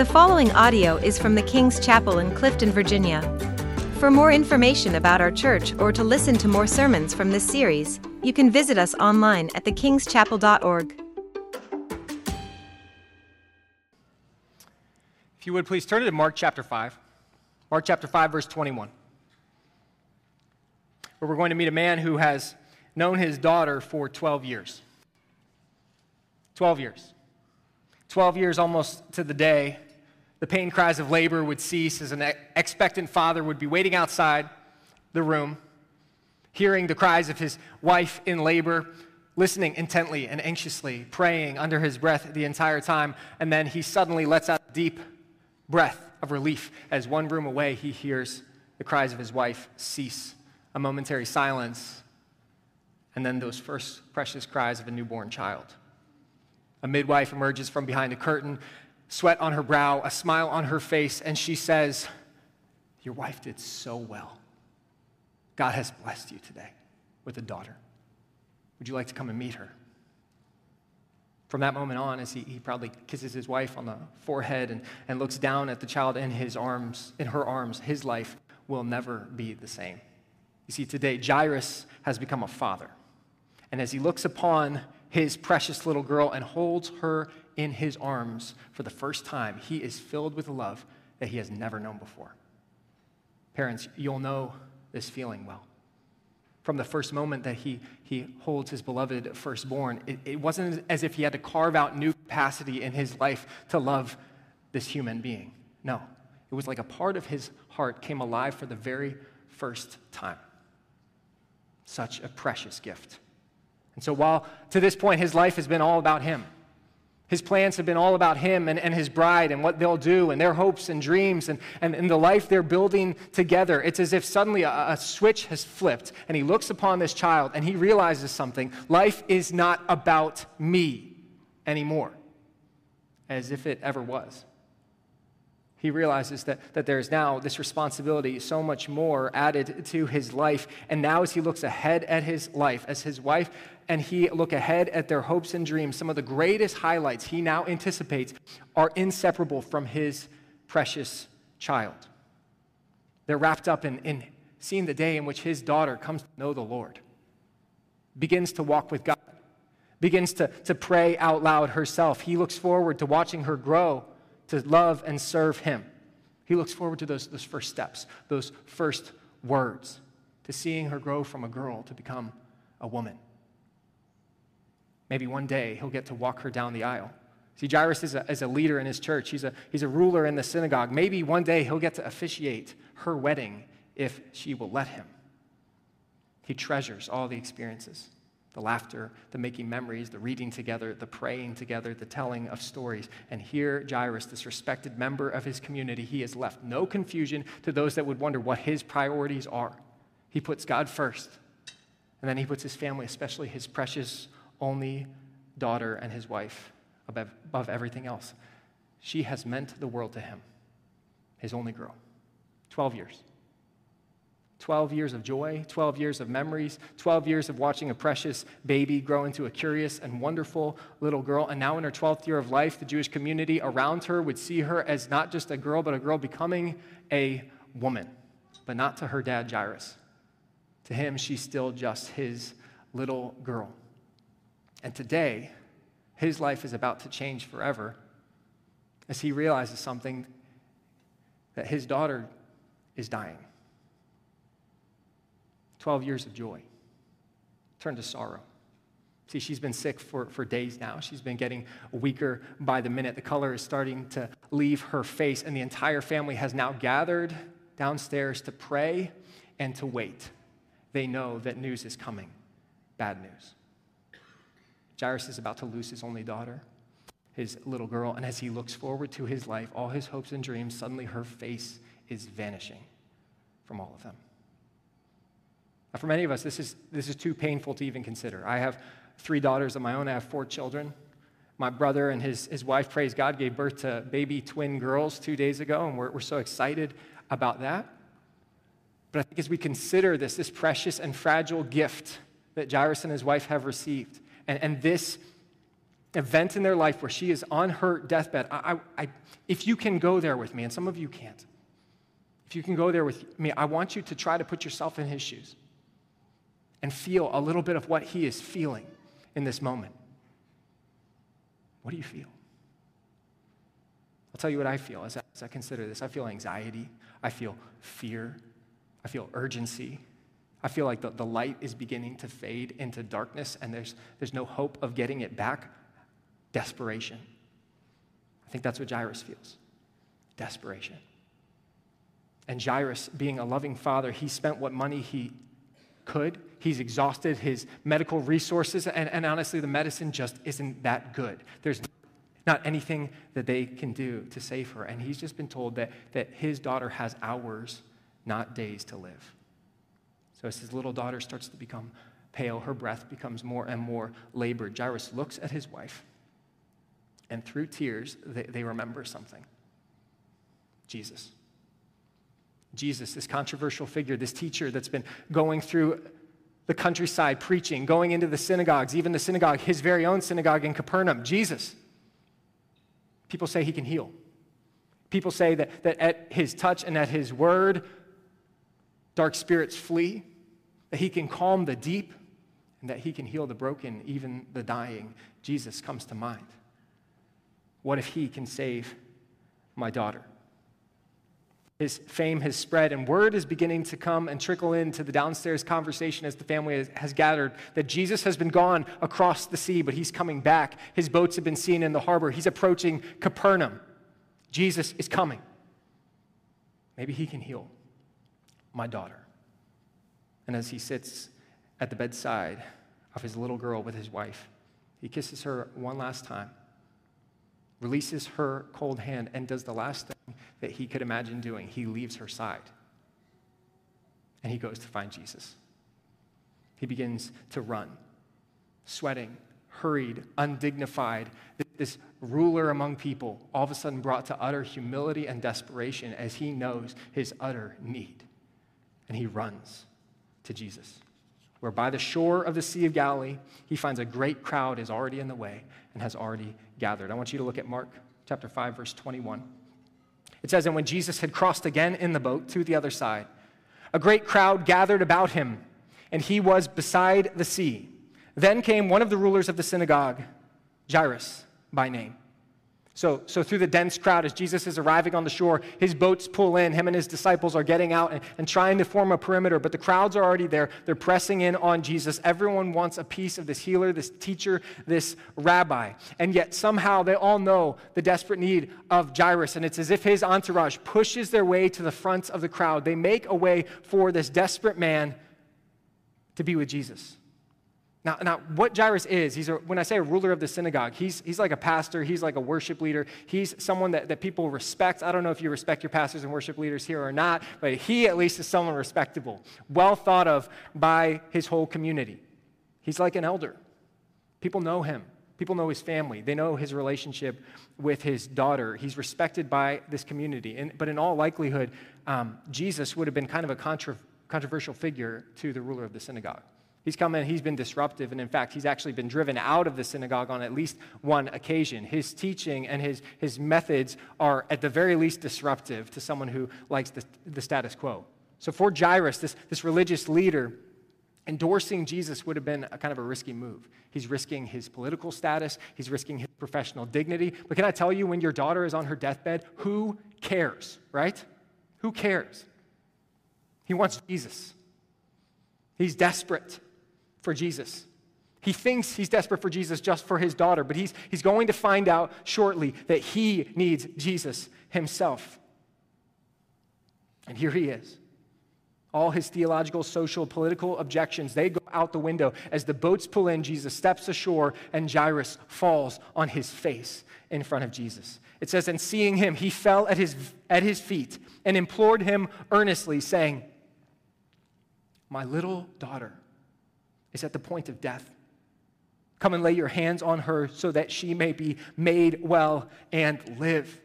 The following audio is from the King's Chapel in Clifton, Virginia. For more information about our church or to listen to more sermons from this series, you can visit us online at thekingschapel.org. If you would please turn it to Mark chapter 5. Mark chapter 5, verse 21. Where we're going to meet a man who has known his daughter for 12 years. 12 years. 12 years almost to the day, the pain cries of labor would cease as an expectant father would be waiting outside the room, hearing the cries of his wife in labor, listening intently and anxiously, praying under his breath the entire time, and then he suddenly lets out a deep breath of relief as one room away he hears the cries of his wife cease, a momentary silence, and then those first precious cries of a newborn child. A midwife emerges from behind a curtain, sweat on her brow, a smile on her face, and she says, Your wife did so well. God has blessed you today with a daughter. Would you like to come and meet her? From that moment on, as he, he probably kisses his wife on the forehead and, and looks down at the child in his arms, in her arms, his life will never be the same. You see, today, Jairus has become a father. And as he looks upon his precious little girl and holds her in his arms for the first time, he is filled with love that he has never known before. Parents, you'll know this feeling well. From the first moment that he, he holds his beloved firstborn, it, it wasn't as if he had to carve out new capacity in his life to love this human being. No, it was like a part of his heart came alive for the very first time. Such a precious gift. And so, while to this point his life has been all about him, his plans have been all about him and, and his bride and what they'll do and their hopes and dreams and, and, and the life they're building together. It's as if suddenly a, a switch has flipped and he looks upon this child and he realizes something. Life is not about me anymore, as if it ever was. He realizes that, that there's now this responsibility, so much more added to his life. And now, as he looks ahead at his life, as his wife and he look ahead at their hopes and dreams, some of the greatest highlights he now anticipates are inseparable from his precious child. They're wrapped up in, in seeing the day in which his daughter comes to know the Lord, begins to walk with God, begins to, to pray out loud herself. He looks forward to watching her grow to love and serve Him. He looks forward to those, those first steps, those first words, to seeing her grow from a girl to become a woman. Maybe one day he'll get to walk her down the aisle. See, Jairus is a, is a leader in his church, he's a, he's a ruler in the synagogue. Maybe one day he'll get to officiate her wedding if she will let him. He treasures all the experiences the laughter, the making memories, the reading together, the praying together, the telling of stories. And here, Jairus, this respected member of his community, he has left no confusion to those that would wonder what his priorities are. He puts God first, and then he puts his family, especially his precious only daughter and his wife, above, above everything else. She has meant the world to him, his only girl. 12 years. 12 years of joy, 12 years of memories, 12 years of watching a precious baby grow into a curious and wonderful little girl. And now, in her 12th year of life, the Jewish community around her would see her as not just a girl, but a girl becoming a woman, but not to her dad, Jairus. To him, she's still just his little girl. And today, his life is about to change forever as he realizes something that his daughter is dying. 12 years of joy turned to sorrow. See, she's been sick for, for days now. She's been getting weaker by the minute. The color is starting to leave her face, and the entire family has now gathered downstairs to pray and to wait. They know that news is coming bad news. Jairus is about to lose his only daughter, his little girl, and as he looks forward to his life, all his hopes and dreams, suddenly her face is vanishing from all of them. For many of us, this is, this is too painful to even consider. I have three daughters of my own, I have four children. My brother and his, his wife, praise God, gave birth to baby twin girls two days ago, and we're, we're so excited about that. But I think as we consider this, this precious and fragile gift that Jairus and his wife have received, and, and this event in their life where she is on her deathbed, I, I, I, if you can go there with me, and some of you can't, if you can go there with me, I want you to try to put yourself in his shoes and feel a little bit of what he is feeling in this moment. What do you feel? I'll tell you what I feel as I, as I consider this. I feel anxiety. I feel fear. I feel urgency. I feel like the, the light is beginning to fade into darkness and there's, there's no hope of getting it back. Desperation. I think that's what Jairus feels desperation. And Jairus, being a loving father, he spent what money he could. He's exhausted his medical resources, and, and honestly, the medicine just isn't that good. There's not anything that they can do to save her. And he's just been told that, that his daughter has hours, not days, to live. So as his little daughter starts to become pale, her breath becomes more and more labored. Jairus looks at his wife, and through tears, they, they remember something Jesus. Jesus, this controversial figure, this teacher that's been going through the countryside preaching, going into the synagogues, even the synagogue, his very own synagogue in Capernaum. Jesus. People say he can heal. People say that, that at his touch and at his word, dark spirits flee, that he can calm the deep, and that he can heal the broken, even the dying. Jesus comes to mind. What if he can save my daughter? His fame has spread, and word is beginning to come and trickle into the downstairs conversation as the family has, has, gathered that Jesus has been gone across the sea, but he's coming back. His boats have been seen in the harbor. He's approaching Capernaum. Jesus is coming. Maybe he can heal my daughter. And as he sits at the bedside of his little girl with his wife, he kisses her one last time releases her cold hand, and does the last thing that he could imagine doing. He leaves her side and he goes to find Jesus. He begins to run, sweating, hurried, undignified. This ruler among people, all of a sudden brought to utter humility and desperation as he knows his utter need. And he runs to Jesus where by the shore of the Sea of Galilee, he finds a great crowd is already in the way and has already gathered. I want you to look at Mark chapter 5, verse 21. It says, And when Jesus had crossed again in the boat to the other side, a great crowd gathered about him, and he was beside the sea. Then came one of the rulers of the synagogue, Jairus by name. So, so through the dense crowd, as Jesus is arriving on the shore, his boats pull in. Him and his disciples are getting out and, and trying to form a perimeter, but the crowds are already there. They're pressing in on Jesus. Everyone wants a piece of this healer, this teacher, this rabbi. And yet somehow they all know the desperate need of Jairus, and it's as if his entourage pushes their way to the front of the crowd. They make a way for this desperate man to be with Jesus. Now, now what Jairus is, he's a, when I say a ruler of the synagogue, he's, he's like a pastor, he's like a worship leader, he's someone that, that people respect. I don't know if you respect your pastors and worship leaders here or not, but he at least is someone respectable, well thought of by his whole community. He's like an elder. People know him, people know his family, they know his relationship with his daughter. He's respected by this community. And, but in all likelihood, um, Jesus would have been kind of a contra- controversial figure to the ruler of the synagogue. He's come in, he's been disruptive, and in fact, he's actually been driven out of the synagogue on at least one occasion. His teaching and his, his methods are, at the very least, disruptive to someone who likes the, the status quo. So for Jairus, this, this religious leader, endorsing Jesus would have been a kind of a risky move. He's risking his political status, he's risking his professional dignity. But can I tell you, when your daughter is on her deathbed, who cares, right? Who cares? He wants Jesus. He's desperate for Jesus. He thinks he's desperate for Jesus just for his daughter, but he's, he's going to find out shortly that he needs Jesus himself. And here he is. All his theological, social, political objections, they go out the window. As the boats pull in, Jesus steps ashore, and Jairus falls on his face in front of Jesus. It says, And seeing him, he fell at his, at his feet and implored him earnestly, saying, My little daughter is at the point of death. Come and lay your hands on her so that she may be made well and live.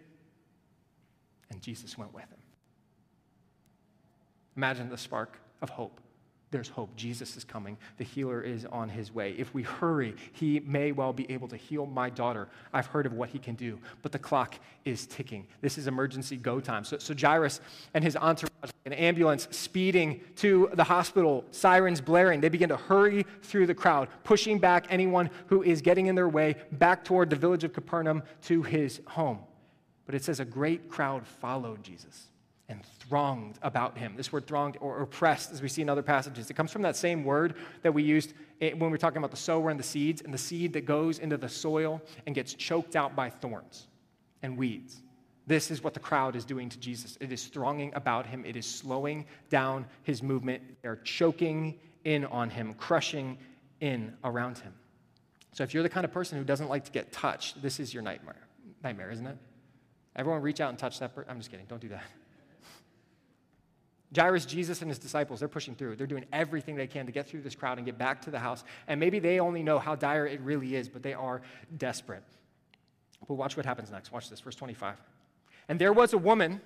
And Jesus went with him. Imagine the spark of hope there's hope. Jesus is coming. The healer is on his way. If we hurry, he may well be able to heal my daughter. I've heard of what he can do, but the clock is ticking. This is emergency go time. So, so Jairus and his entourage, an ambulance speeding to the hospital, sirens blaring, they begin to hurry through the crowd, pushing back anyone who is getting in their way back toward the village of Capernaum to his home. But it says a great crowd followed Jesus and thronged about him. This word thronged or oppressed, as we see in other passages, it comes from that same word that we used when we were talking about the sower and the seeds, and the seed that goes into the soil and gets choked out by thorns and weeds. This is what the crowd is doing to Jesus. It is thronging about him, it is slowing down his movement. They're choking in on him, crushing in around him. So if you're the kind of person who doesn't like to get touched, this is your nightmare. Nightmare, isn't it? Everyone reach out and touch that person. I'm just kidding. Don't do that. Jairus, Jesus, and his disciples, they're pushing through. They're doing everything they can to get through this crowd and get back to the house. And maybe they only know how dire it really is, but they are desperate. But watch what happens next. Watch this, verse 25. And there was a woman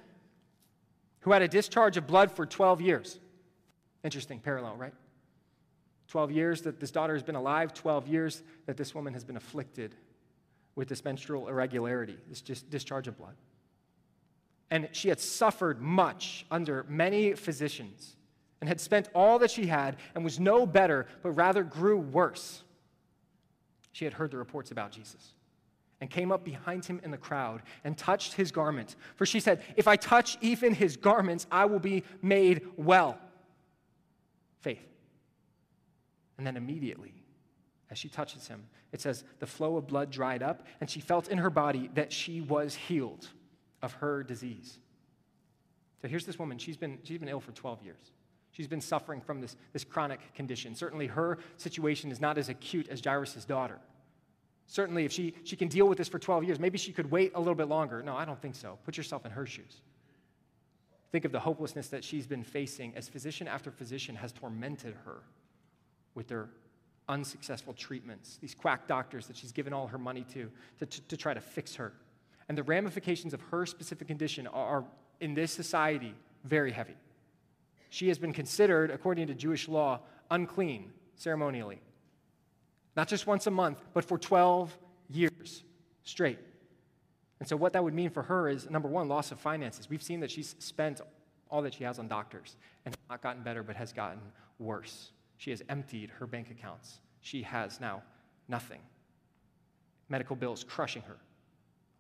who had a discharge of blood for 12 years. Interesting parallel, right? 12 years that this daughter has been alive, 12 years that this woman has been afflicted with this menstrual irregularity, this discharge of blood and she had suffered much under many physicians and had spent all that she had and was no better, but rather grew worse. She had heard the reports about Jesus and came up behind him in the crowd and touched his garment. For she said, If I touch even his garments, I will be made well. Faith. And then immediately, as she touches him, it says, the flow of blood dried up, and she felt in her body that she was healed of her disease. So here's this woman, she's been, she's been ill for 12 years. She's been suffering from this, this chronic condition. Certainly, her situation is not as acute as Jairus' daughter. Certainly, if she, she can deal with this for 12 years, maybe she could wait a little bit longer. No, I don't think so. Put yourself in her shoes. Think of the hopelessness that she's been facing as physician after physician has tormented her with their unsuccessful treatments, these quack doctors that she's given all her money to, to, to, to try to fix her. And the ramifications of her specific condition are, in this society, very heavy. She has been considered, according to Jewish law, unclean ceremonially. Not just once a month, but for 12 years straight. And so, what that would mean for her is number one, loss of finances. We've seen that she's spent all that she has on doctors and not gotten better, but has gotten worse. She has emptied her bank accounts. She has now nothing. Medical bills crushing her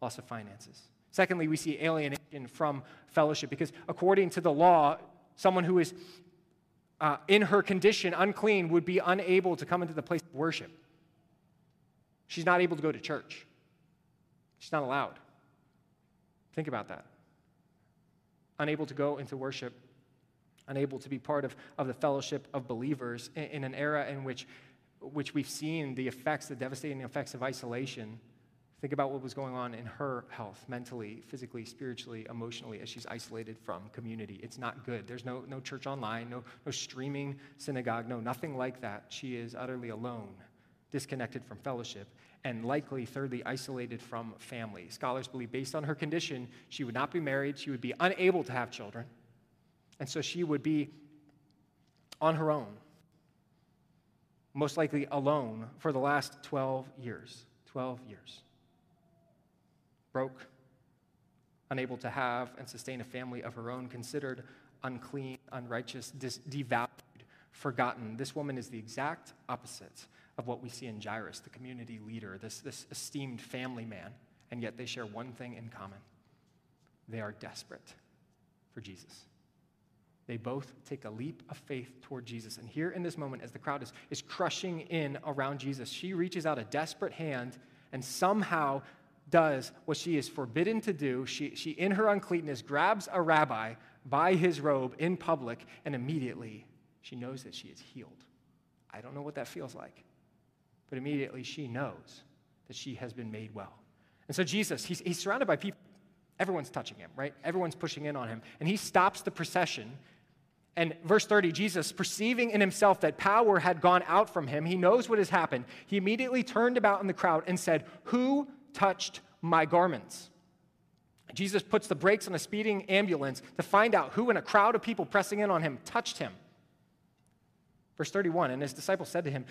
loss of finances. Secondly, we see alienation from fellowship because according to the law, someone who is uh, in her condition, unclean, would be unable to come into the place of worship. She's not able to go to church. She's not allowed. Think about that. Unable to go into worship, unable to be part of, of the fellowship of believers in, in an era in which, which we've seen the effects, the devastating effects of isolation Think about what was going on in her health, mentally, physically, spiritually, emotionally, as she's isolated from community. It's not good. There's no, no church online, no, no streaming synagogue, no, nothing like that. She is utterly alone, disconnected from fellowship, and likely, thirdly, isolated from family. Scholars believe, based on her condition, she would not be married, she would be unable to have children, and so she would be on her own, most likely alone, for the last 12 years. 12 years broke, unable to have and sustain a family of her own, considered unclean, unrighteous, dis- devalued, forgotten. This woman is the exact opposite of what we see in Jairus, the community leader, this, this esteemed family man, and yet they share one thing in common they are desperate for Jesus. They both take a leap of faith toward Jesus. And here in this moment, as the crowd is, is crushing in around Jesus, she reaches out a desperate hand and somehow does what she is forbidden to do. She, she, in her uncleanness, grabs a rabbi by his robe in public, and immediately she knows that she is healed. I don't know what that feels like, but immediately she knows that she has been made well. And so Jesus, he's, he's surrounded by people. Everyone's touching him, right? Everyone's pushing in on him. And he stops the procession. And verse 30, Jesus, perceiving in himself that power had gone out from him, he knows what has happened. He immediately turned about in the crowd and said, Who touched my garments. Jesus puts the brakes on a speeding ambulance to find out who in a crowd of people pressing in on him touched him. Verse 31 And his disciples said to him,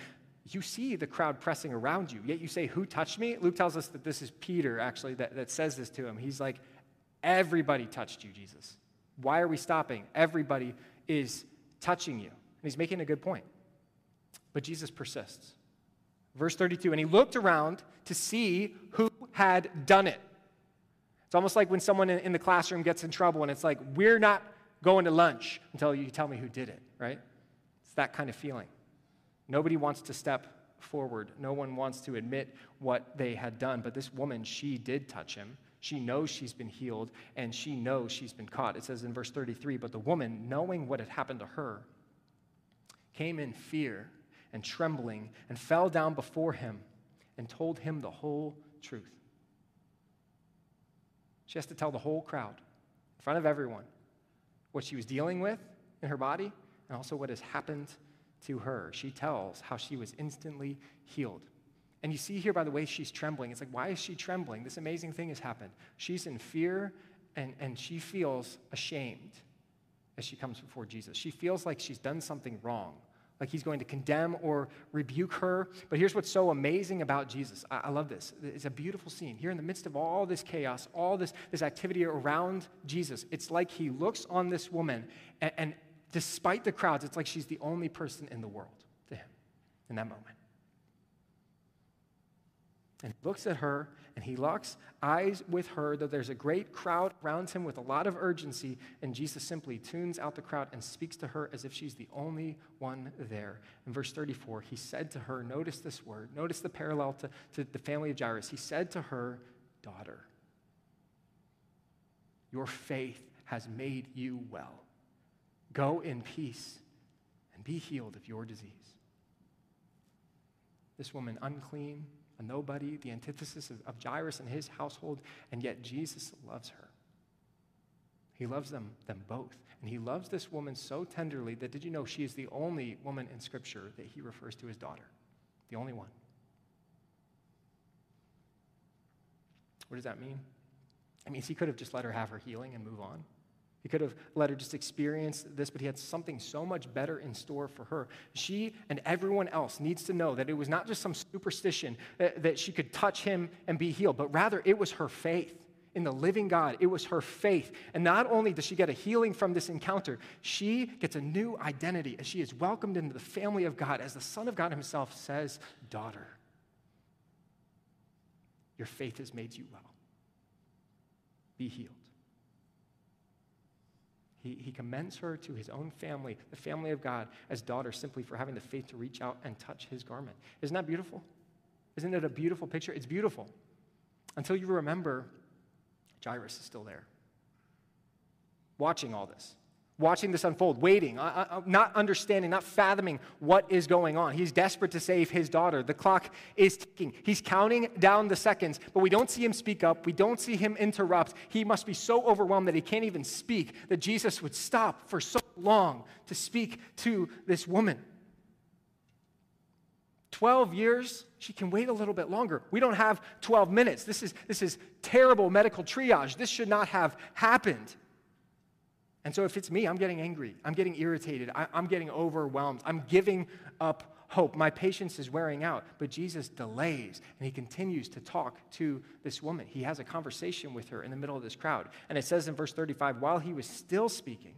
You see the crowd pressing around you, yet you say, Who touched me? Luke tells us that this is Peter, actually, that, that says this to him. He's like, Everybody touched you, Jesus. Why are we stopping? Everybody is touching you. And he's making a good point. But Jesus persists. Verse 32 And he looked around to see who had done it. It's almost like when someone in the classroom gets in trouble and it's like, We're not going to lunch until you tell me who did it, right? It's that kind of feeling. Nobody wants to step forward. No one wants to admit what they had done. But this woman, she did touch him. She knows she's been healed and she knows she's been caught. It says in verse 33 But the woman, knowing what had happened to her, came in fear and trembling and fell down before him and told him the whole truth. She has to tell the whole crowd in front of everyone what she was dealing with in her body and also what has happened to her. She tells how she was instantly healed. And you see here by the way she's trembling, it's like, why is she trembling? This amazing thing has happened. She's in fear and, and she feels ashamed as she comes before Jesus. She feels like she's done something wrong, like he's going to condemn or rebuke her. But here's what's so amazing about Jesus. I, I, love this. It's a beautiful scene. Here in the midst of all this chaos, all this, this activity around Jesus, it's like he looks on this woman, and, and despite the crowds, it's like she's the only person in the world to him in that moment and he looks at her and he locks eyes with her, though there's a great crowd around him with a lot of urgency. And Jesus simply tunes out the crowd and speaks to her as if she's the only one there. In verse 34, he said to her, Notice this word, notice the parallel to, to the family of Jairus. He said to her, Daughter, your faith has made you well. Go in peace and be healed of your disease. This woman, unclean, a nobody, the antithesis of, of Jairus and his household, and yet Jesus loves her. He loves them, them both. And he loves this woman so tenderly that did you know she is the only woman in Scripture that he refers to as daughter? The only one. What does that mean? It means he could have just let her have her healing and move on. He could have let her just experience this, but he had something so much better in store for her. She and everyone else needs to know that it was not just some superstition that, that she could touch him and be healed, but rather it was her faith in the living God. It was her faith. And not only does she get a healing from this encounter, she gets a new identity as she is welcomed into the family of God, as the Son of God himself says, Daughter, your faith has made you well. Be healed. He, he commends her to his own family, the family of God, as daughter simply for having the faith to reach out and touch his garment. Isn't that beautiful? Isn't it a beautiful picture? It's beautiful. Until you remember Jairus is still there, watching all this watching this unfold, waiting, uh, uh, not understanding, not fathoming what is going on. He's desperate to save his daughter. The clock is ticking. He's counting down the seconds, but we don't see him speak up. We don't see him interrupt. He must be so overwhelmed that he can't even speak, that Jesus would stop for so long to speak to this woman. 12 years, she can wait a little bit longer. We don't have 12 minutes. This is, this is terrible medical triage. This should not have happened. And so if it's me, I'm getting angry. I'm getting irritated. I, am getting overwhelmed. I'm giving up hope. My patience is wearing out. But Jesus delays and he continues to talk to this woman. He has a conversation with her in the middle of this crowd. And it says in verse 35 while he was still speaking,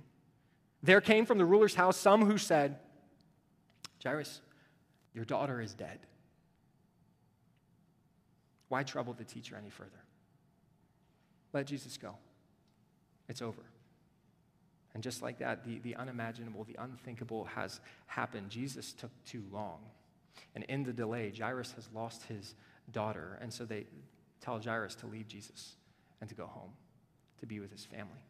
there came from the ruler's house some who said, Jairus, your daughter is dead. Why trouble the teacher any further? Let Jesus go. It's over. And just like that, the, the unimaginable, the unthinkable has happened. Jesus took too long. And in the delay, Jairus has lost his daughter. And so they tell Jairus to leave Jesus and to go home, to be with his family.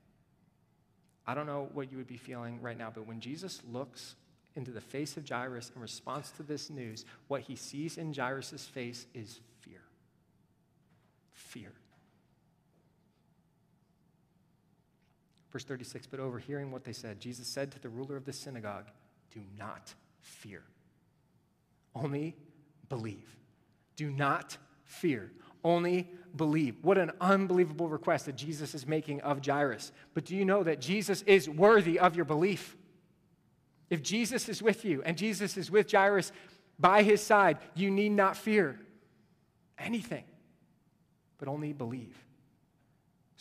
I don't know what you would be feeling right now, but when Jesus looks into the face of Jairus in response to this news, what he sees in Jairus' face is fear. Fear. Verse 36 But overhearing what they said, Jesus said to the ruler of the synagogue, Do not fear, only believe. Do not fear, only believe. What an unbelievable request that Jesus is making of Jairus. But do you know that Jesus is worthy of your belief? If Jesus is with you and Jesus is with Jairus by his side, you need not fear anything, but only believe.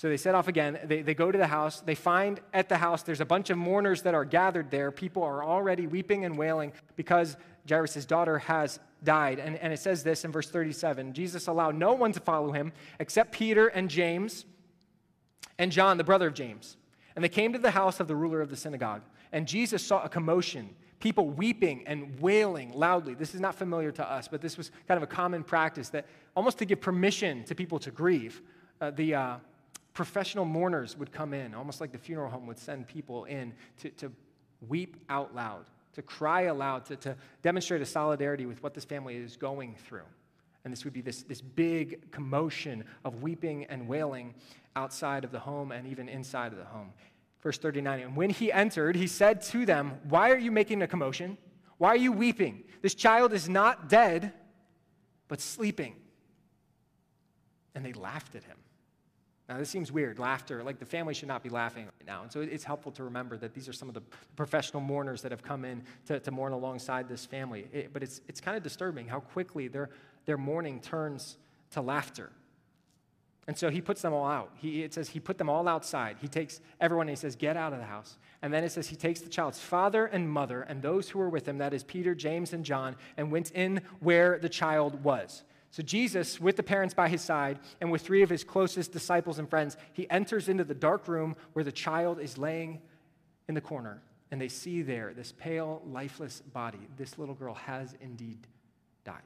So they set off again. They, they go to the house. They find at the house there's a bunch of mourners that are gathered there. People are already weeping and wailing because Jairus' daughter has died. And, and it says this in verse 37 Jesus allowed no one to follow him except Peter and James and John, the brother of James. And they came to the house of the ruler of the synagogue. And Jesus saw a commotion, people weeping and wailing loudly. This is not familiar to us, but this was kind of a common practice that almost to give permission to people to grieve. Uh, the, uh, professional mourners would come in, almost like the funeral home would send people in to, to weep out loud, to cry aloud, to, to demonstrate a solidarity with what this family is going through. And this would be this, this big commotion of weeping and wailing outside of the home and even inside of the home. Verse 39 And when he entered, he said to them, Why are you making a commotion? Why are you weeping? This child is not dead, but sleeping. And they laughed at him. Now, this seems weird, laughter, like the family should not be laughing right now. And so it's helpful to remember that these are some of the professional mourners that have come in to, to mourn alongside this family. It, but it's, it's kind of disturbing how quickly their, their mourning turns to laughter. And so he puts them all out. He, it says he put them all outside. He takes everyone and he says, Get out of the house. And then it says he takes the child's father and mother and those who were with him, that is Peter, James, and John, and went in where the child was. So, Jesus, with the parents by his side and with three of his closest disciples and friends, he enters into the dark room where the child is laying in the corner. And they see there this pale, lifeless body. This little girl has indeed died.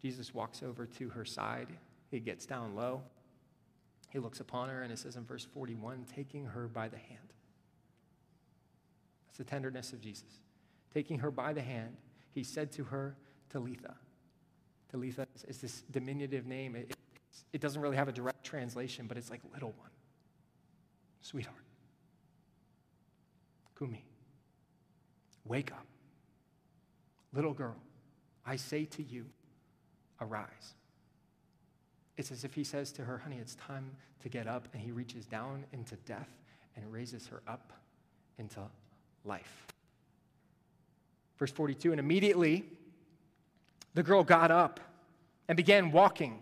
Jesus walks over to her side. He gets down low. He looks upon her, and it says in verse 41 taking her by the hand. That's the tenderness of Jesus. Taking her by the hand, he said to her, Talitha. Talitha is this diminutive name. It, it doesn't really have a direct translation, but it's like little one, sweetheart. Kumi, wake up. Little girl, I say to you, arise. It's as if he says to her, honey, it's time to get up. And he reaches down into death and raises her up into life. Verse 42 And immediately the girl got up and began walking,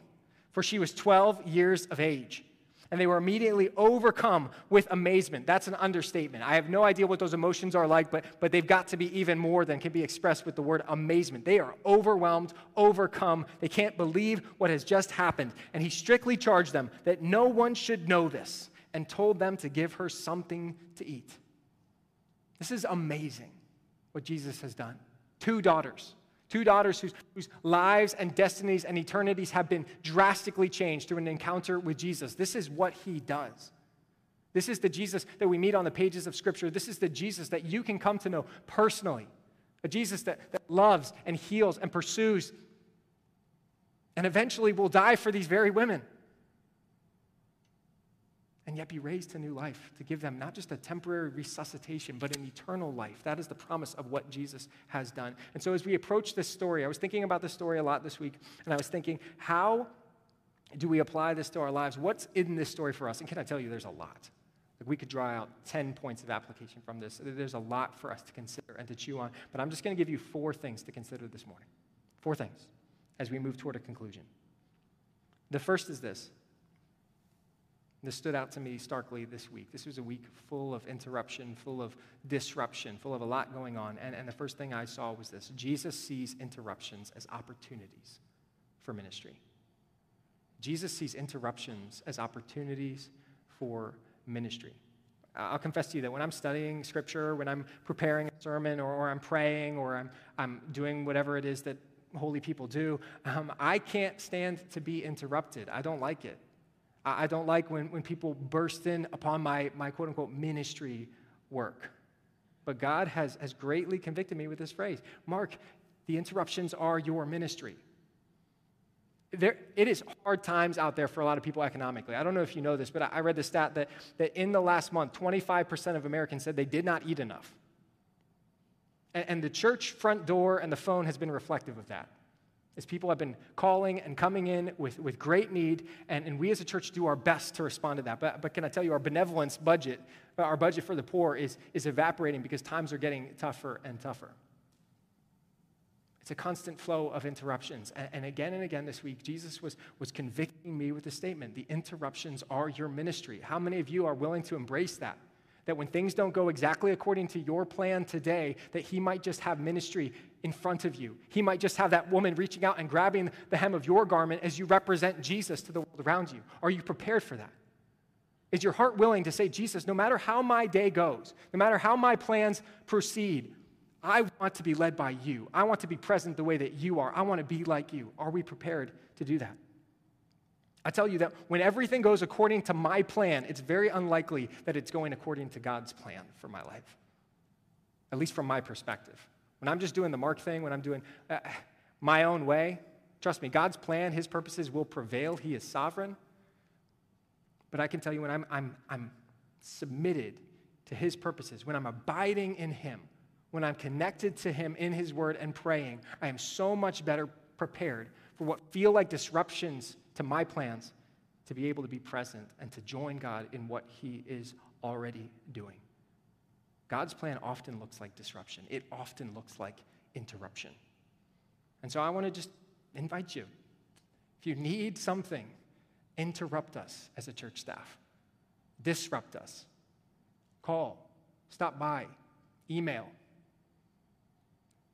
for she was 12 years of age. And they were immediately overcome with amazement. That's an understatement. I have no idea what those emotions are like, but, but they've got to be even more than can be expressed with the word amazement. They are overwhelmed, overcome. They can't believe what has just happened. And he strictly charged them that no one should know this and told them to give her something to eat. This is amazing what Jesus has done. Two daughters Two daughters whose, whose lives and destinies and eternities have been drastically changed through an encounter with Jesus. This is what he does. This is the Jesus that we meet on the pages of Scripture. This is the Jesus that you can come to know personally. A Jesus that, that loves and heals and pursues and eventually will die for these very women and yet be raised to new life to give them not just a temporary resuscitation, but an eternal life. That is the promise of what Jesus has done. And so, as we approach this story, I was thinking about this story a lot this week, and I was thinking, how do we apply this to our lives? What's in this story for us? And can I tell you, there's a lot. Like we could draw out 10 points of application from this. There's a lot for us to consider and to chew on. But I'm just going to give you four things to consider this morning. Four things as we move toward a conclusion. The first is this this stood out to me starkly this week. This was a week full of interruption, full of disruption, full of a lot going on. And, and the first thing I saw was this Jesus sees interruptions as opportunities for ministry. Jesus sees interruptions as opportunities for ministry. I'll confess to you that when I'm studying scripture, when I'm preparing a sermon, or, or I'm praying, or I'm, I'm doing whatever it is that holy people do, um, I can't stand to be interrupted. I don't like it. I don't like when, when people burst in upon my, my quote unquote ministry work. But God has, has greatly convicted me with this phrase Mark, the interruptions are your ministry. There, it is hard times out there for a lot of people economically. I don't know if you know this, but I, I read the stat that, that in the last month, 25% of Americans said they did not eat enough. And, and the church front door and the phone has been reflective of that. As people have been calling and coming in with, with great need, and, and we as a church do our best to respond to that. But, but can I tell you, our benevolence budget, uh, our budget for the poor, is, is evaporating because times are getting tougher and tougher. It's a constant flow of interruptions. And, and again and again this week, Jesus was, was convicting me with the statement the interruptions are your ministry. How many of you are willing to embrace that? That when things don't go exactly according to your plan today, that He might just have ministry in front of you. He might just have that woman reaching out and grabbing the hem of your garment as you represent Jesus to the world around you. Are you prepared for that? Is your heart willing to say, Jesus, no matter how my day goes, no matter how my plans proceed, I want to be led by you. I want to be present the way that you are. I want to be like you. Are we prepared to do that? I tell you that when everything goes according to my plan, it's very unlikely that it's going according to God's plan for my life, at least from my perspective. When I'm just doing the Mark thing, when I'm doing uh, my own way, trust me, God's plan, His purposes will prevail. He is sovereign. But I can tell you when I'm, I'm, I'm submitted to His purposes, when I'm abiding in Him, when I'm connected to Him in His Word and praying, I am so much better prepared for what feel like disruptions to my plans to be able to be present and to join God in what He is already doing. God's plan often looks like disruption, it often looks like interruption. And so I want to just invite you if you need something, interrupt us as a church staff, disrupt us, call, stop by, email.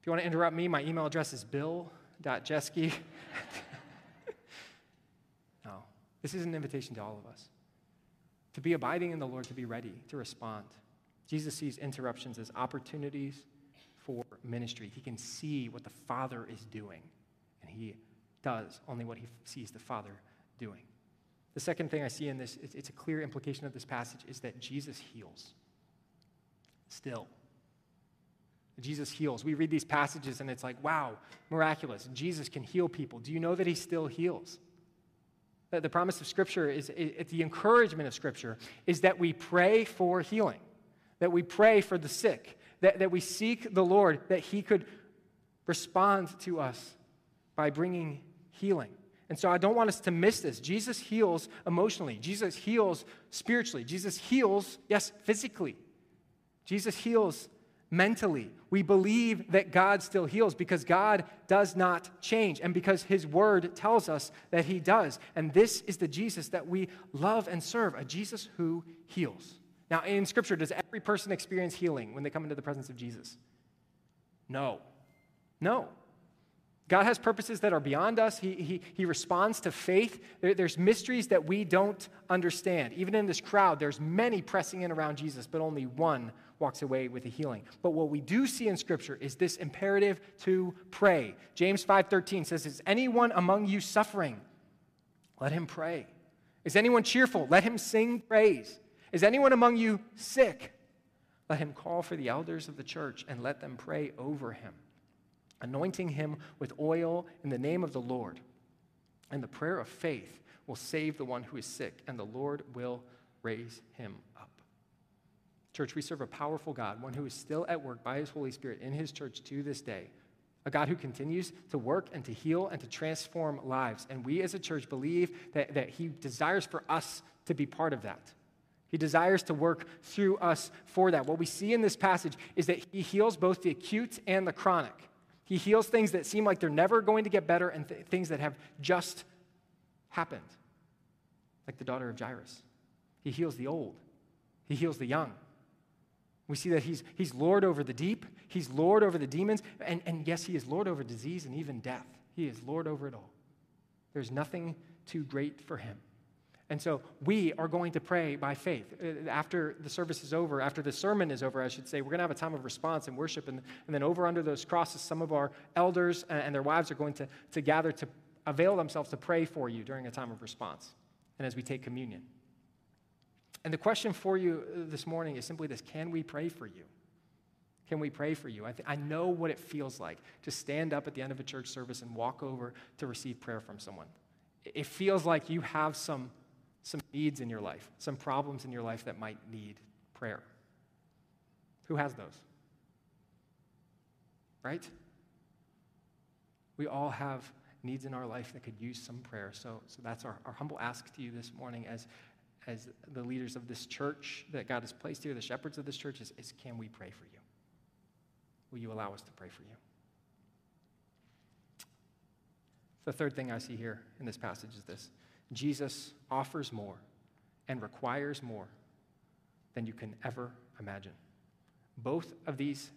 If you want to interrupt me, my email address is bill.jeschke. no, this is an invitation to all of us to be abiding in the Lord, to be ready to respond. Jesus sees interruptions as opportunities for ministry. He can see what the Father is doing, and he does only what he sees the Father doing. The second thing I see in this, it's a clear implication of this passage, is that Jesus heals. Still. Jesus heals. We read these passages and it's like, wow, miraculous. Jesus can heal people. Do you know that he still heals? The promise of Scripture is, the encouragement of Scripture is that we pray for healing, that we pray for the sick, that, that we seek the Lord, that he could respond to us by bringing healing. And so I don't want us to miss this. Jesus heals emotionally, Jesus heals spiritually, Jesus heals, yes, physically. Jesus heals mentally. We believe that God still heals because God does not change and because His Word tells us that He does. And this is the Jesus that we love and serve, a Jesus who heals. Now, in Scripture, does every person experience healing when they come into the presence of Jesus? No. No. God has purposes that are beyond us. He, he, he responds to faith. There, there's mysteries that we don't understand. Even in this crowd, there's many pressing in around Jesus, but only one walks away with a healing. But what we do see in Scripture is this imperative to pray. James 5.13 says, Is anyone among you suffering? Let him pray. Is anyone cheerful? Let him sing praise. Is anyone among you sick? Let him call for the elders of the church and let them pray over him anointing him with oil in the name of the Lord. And the prayer of faith will save the one who is sick, and the Lord will raise him up. Church, we serve a powerful God, one who is still at work by his Holy Spirit in his church to this day. A God who continues to work and to heal and to transform lives. And we as a church believe that, that he desires for us to be part of that. He desires to work through us for that. What we see in this passage is that he heals both the acute and the chronic. He heals things that seem like they're never going to get better and th- things that have just happened, like the daughter of Jairus. He heals the old, he heals the young. We see that he's, he's Lord over the deep, he's Lord over the demons, and, and yes, he is Lord over disease and even death. He is Lord over it all. There's nothing too great for him. And so we are going to pray by faith. Uh, after the service is over, after the sermon is over, I should say, we're going to have a time of response and worship. And, and then over under those crosses, some of our elders and their wives are going to, to gather to avail themselves to pray for you during a time of response and as we take communion. And the question for you uh, this morning is simply this Can we pray for you? Can we pray for you? I, th- I know what it feels like to stand up at the end of a church service and walk over to receive prayer from someone. It feels like you have some some needs in your life, some problems in your life that might need prayer. Who has those? Right? We all have needs in our life that could use some prayer. So, so that's our, our humble ask to you this morning as, as the leaders of this church that God has placed here, the shepherds of this church, is, is can we pray for you? Will you allow us to pray for you? The third thing I see here in this passage is this Jesus offers more and requires more than you can ever imagine. Both of these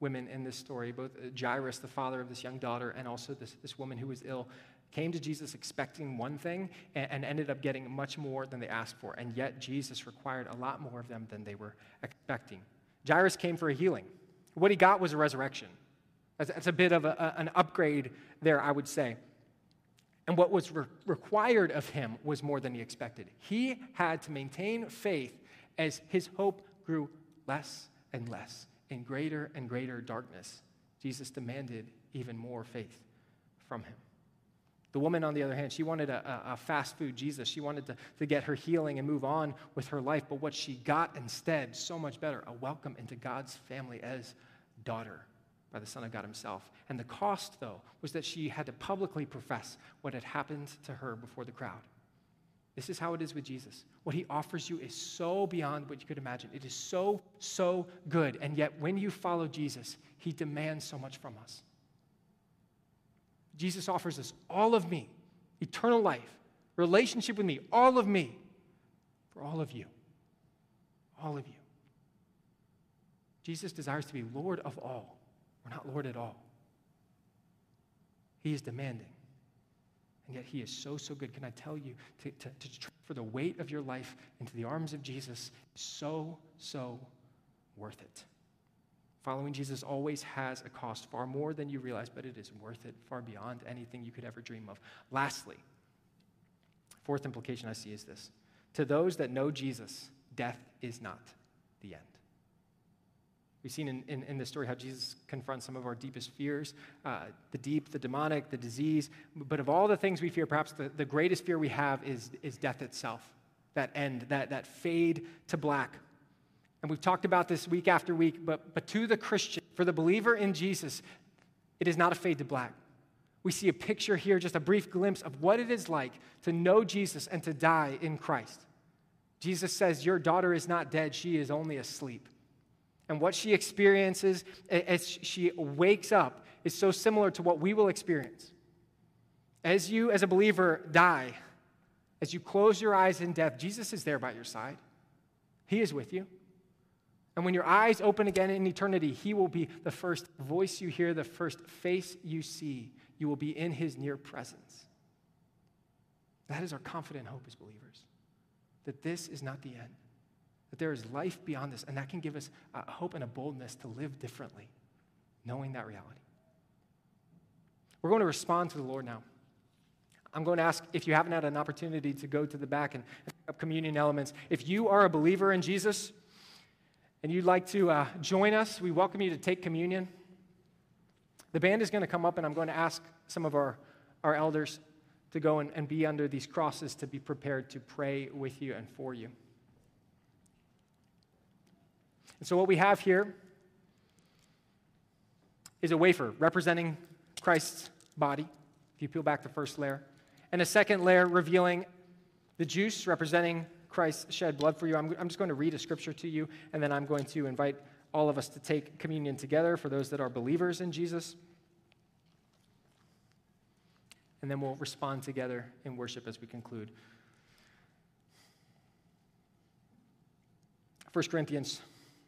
women in this story, both Jairus, the father of this young daughter, and also this, this woman who was ill, came to Jesus expecting one thing and, and, ended up getting much more than they asked for. And yet, Jesus required a lot more of them than they were expecting. Jairus came for a healing. What he got was a resurrection. That's, that's a bit of a, a, an upgrade there, I would say. And what was re- required of him was more than he expected. He had to maintain faith as his hope grew less and less in greater and greater darkness. Jesus demanded even more faith from him. The woman, on the other hand, she wanted a, a, fast food Jesus. She wanted to, to get her healing and move on with her life. But what she got instead, so much better, a welcome into God's family as daughter by the Son of God Himself. And the cost, though, was that she had to publicly profess what had happened to her before the crowd. This is how it is with Jesus. What he offers you is so beyond what you could imagine. It is so, so good. And yet, when you follow Jesus, he demands so much from us. Jesus offers us all of me, eternal life, relationship with me, all of me, for all of you. All of you. Jesus desires to be Lord of all. Not Lord at all. He is demanding. And yet, He is so, so good. Can I tell you to, to, to transfer the weight of your life into the arms of Jesus is so, so worth it. Following Jesus always has a cost, far more than you realize, but it is worth it, far beyond anything you could ever dream of. Lastly, fourth implication I see is this to those that know Jesus, death is not the end. We've seen in, in, in, this story how Jesus confronts some of our deepest fears uh, the deep, the demonic, the disease. But of all the things we fear, perhaps the, the greatest fear we have is, is death itself, that end, that, that fade to black. And we've talked about this week after week, but, but to the Christian, for the believer in Jesus, it is not a fade to black. We see a picture here, just a brief glimpse of what it is like to know Jesus and to die in Christ. Jesus says, Your daughter is not dead, she is only asleep. And what she experiences as she wakes up is so similar to what we will experience. As you, as a believer, die, as you close your eyes in death, Jesus is there by your side. He is with you. And when your eyes open again in eternity, He will be the first voice you hear, the first face you see. You will be in His near presence. That is our confident hope as believers, that this is not the end that there is life beyond this, and that can give us a hope and a boldness to live differently, knowing that reality. We're going to respond to the Lord now. I'm going to ask if you haven't had an opportunity to go to the back and pick up communion elements. If you are a believer in Jesus and you'd like to uh, join us, we welcome you to take communion. The band is going to come up, and I'm going to ask some of our, our elders to go and, and be under these crosses to be prepared to pray with you and for you. And so, what we have here is a wafer representing Christ's body, if you peel back the first layer, and a second layer revealing the juice representing Christ's shed blood for you. I'm, I'm just going to read a scripture to you, and then I'm going to invite all of us to take communion together for those that are believers in Jesus. And then we'll respond together in worship as we conclude. 1 Corinthians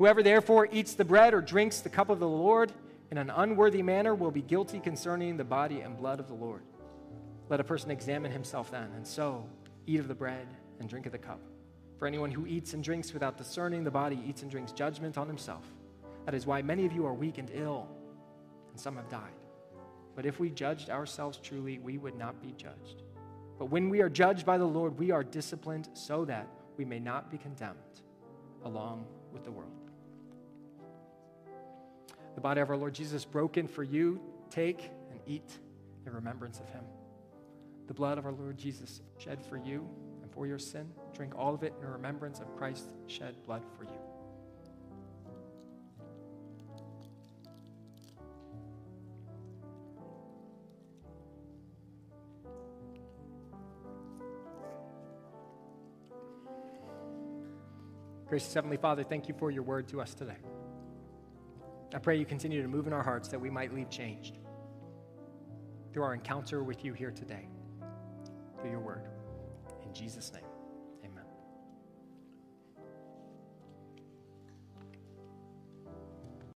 Whoever therefore eats the bread or drinks the cup of the Lord in an unworthy manner will be guilty concerning the body and blood of the Lord. Let a person examine himself then, and so eat of the bread and drink of the cup. For anyone who eats and drinks without discerning the body eats and drinks judgment on himself. That is why many of you are weak and ill, and some have died. But if we judged ourselves truly, we would not be judged. But when we are judged by the Lord, we are disciplined so that we may not be condemned along with the world. The body of our Lord Jesus broken for you, take and eat in remembrance of him. The blood of our Lord Jesus shed for you and for your sin, drink all of it in remembrance of Christ's shed blood for you. Gracious Heavenly Father, thank you for your word to us today. I pray you continue to move in our hearts that we might leave changed through our encounter with you here today, through your word. In Jesus' name.